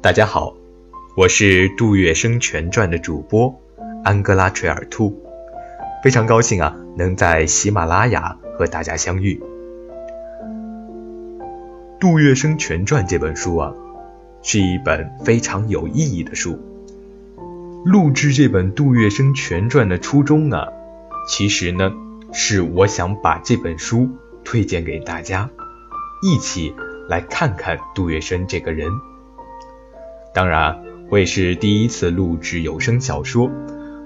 大家好，我是杜月笙全传的主播安哥拉垂耳兔，非常高兴啊，能在喜马拉雅和大家相遇。《杜月笙全传》这本书啊，是一本非常有意义的书。录制这本《杜月笙全传》的初衷啊，其实呢，是我想把这本书推荐给大家，一起来看看杜月笙这个人。当然，我也是第一次录制有声小说，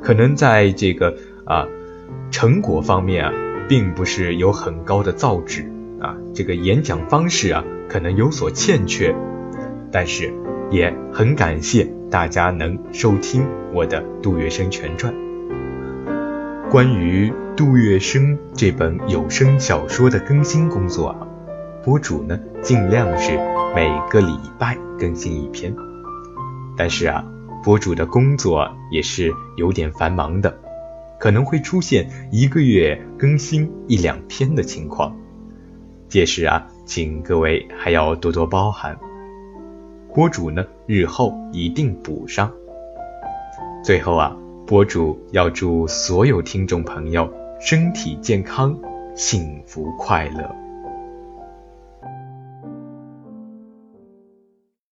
可能在这个啊成果方面啊，并不是有很高的造诣啊，这个演讲方式啊。可能有所欠缺，但是也很感谢大家能收听我的《杜月笙全传》。关于杜月笙这本有声小说的更新工作啊，播主呢尽量是每个礼拜更新一篇，但是啊，博主的工作也是有点繁忙的，可能会出现一个月更新一两篇的情况，届时啊。请各位还要多多包涵，博主呢日后一定补上。最后啊，播主要祝所有听众朋友身体健康、幸福快乐。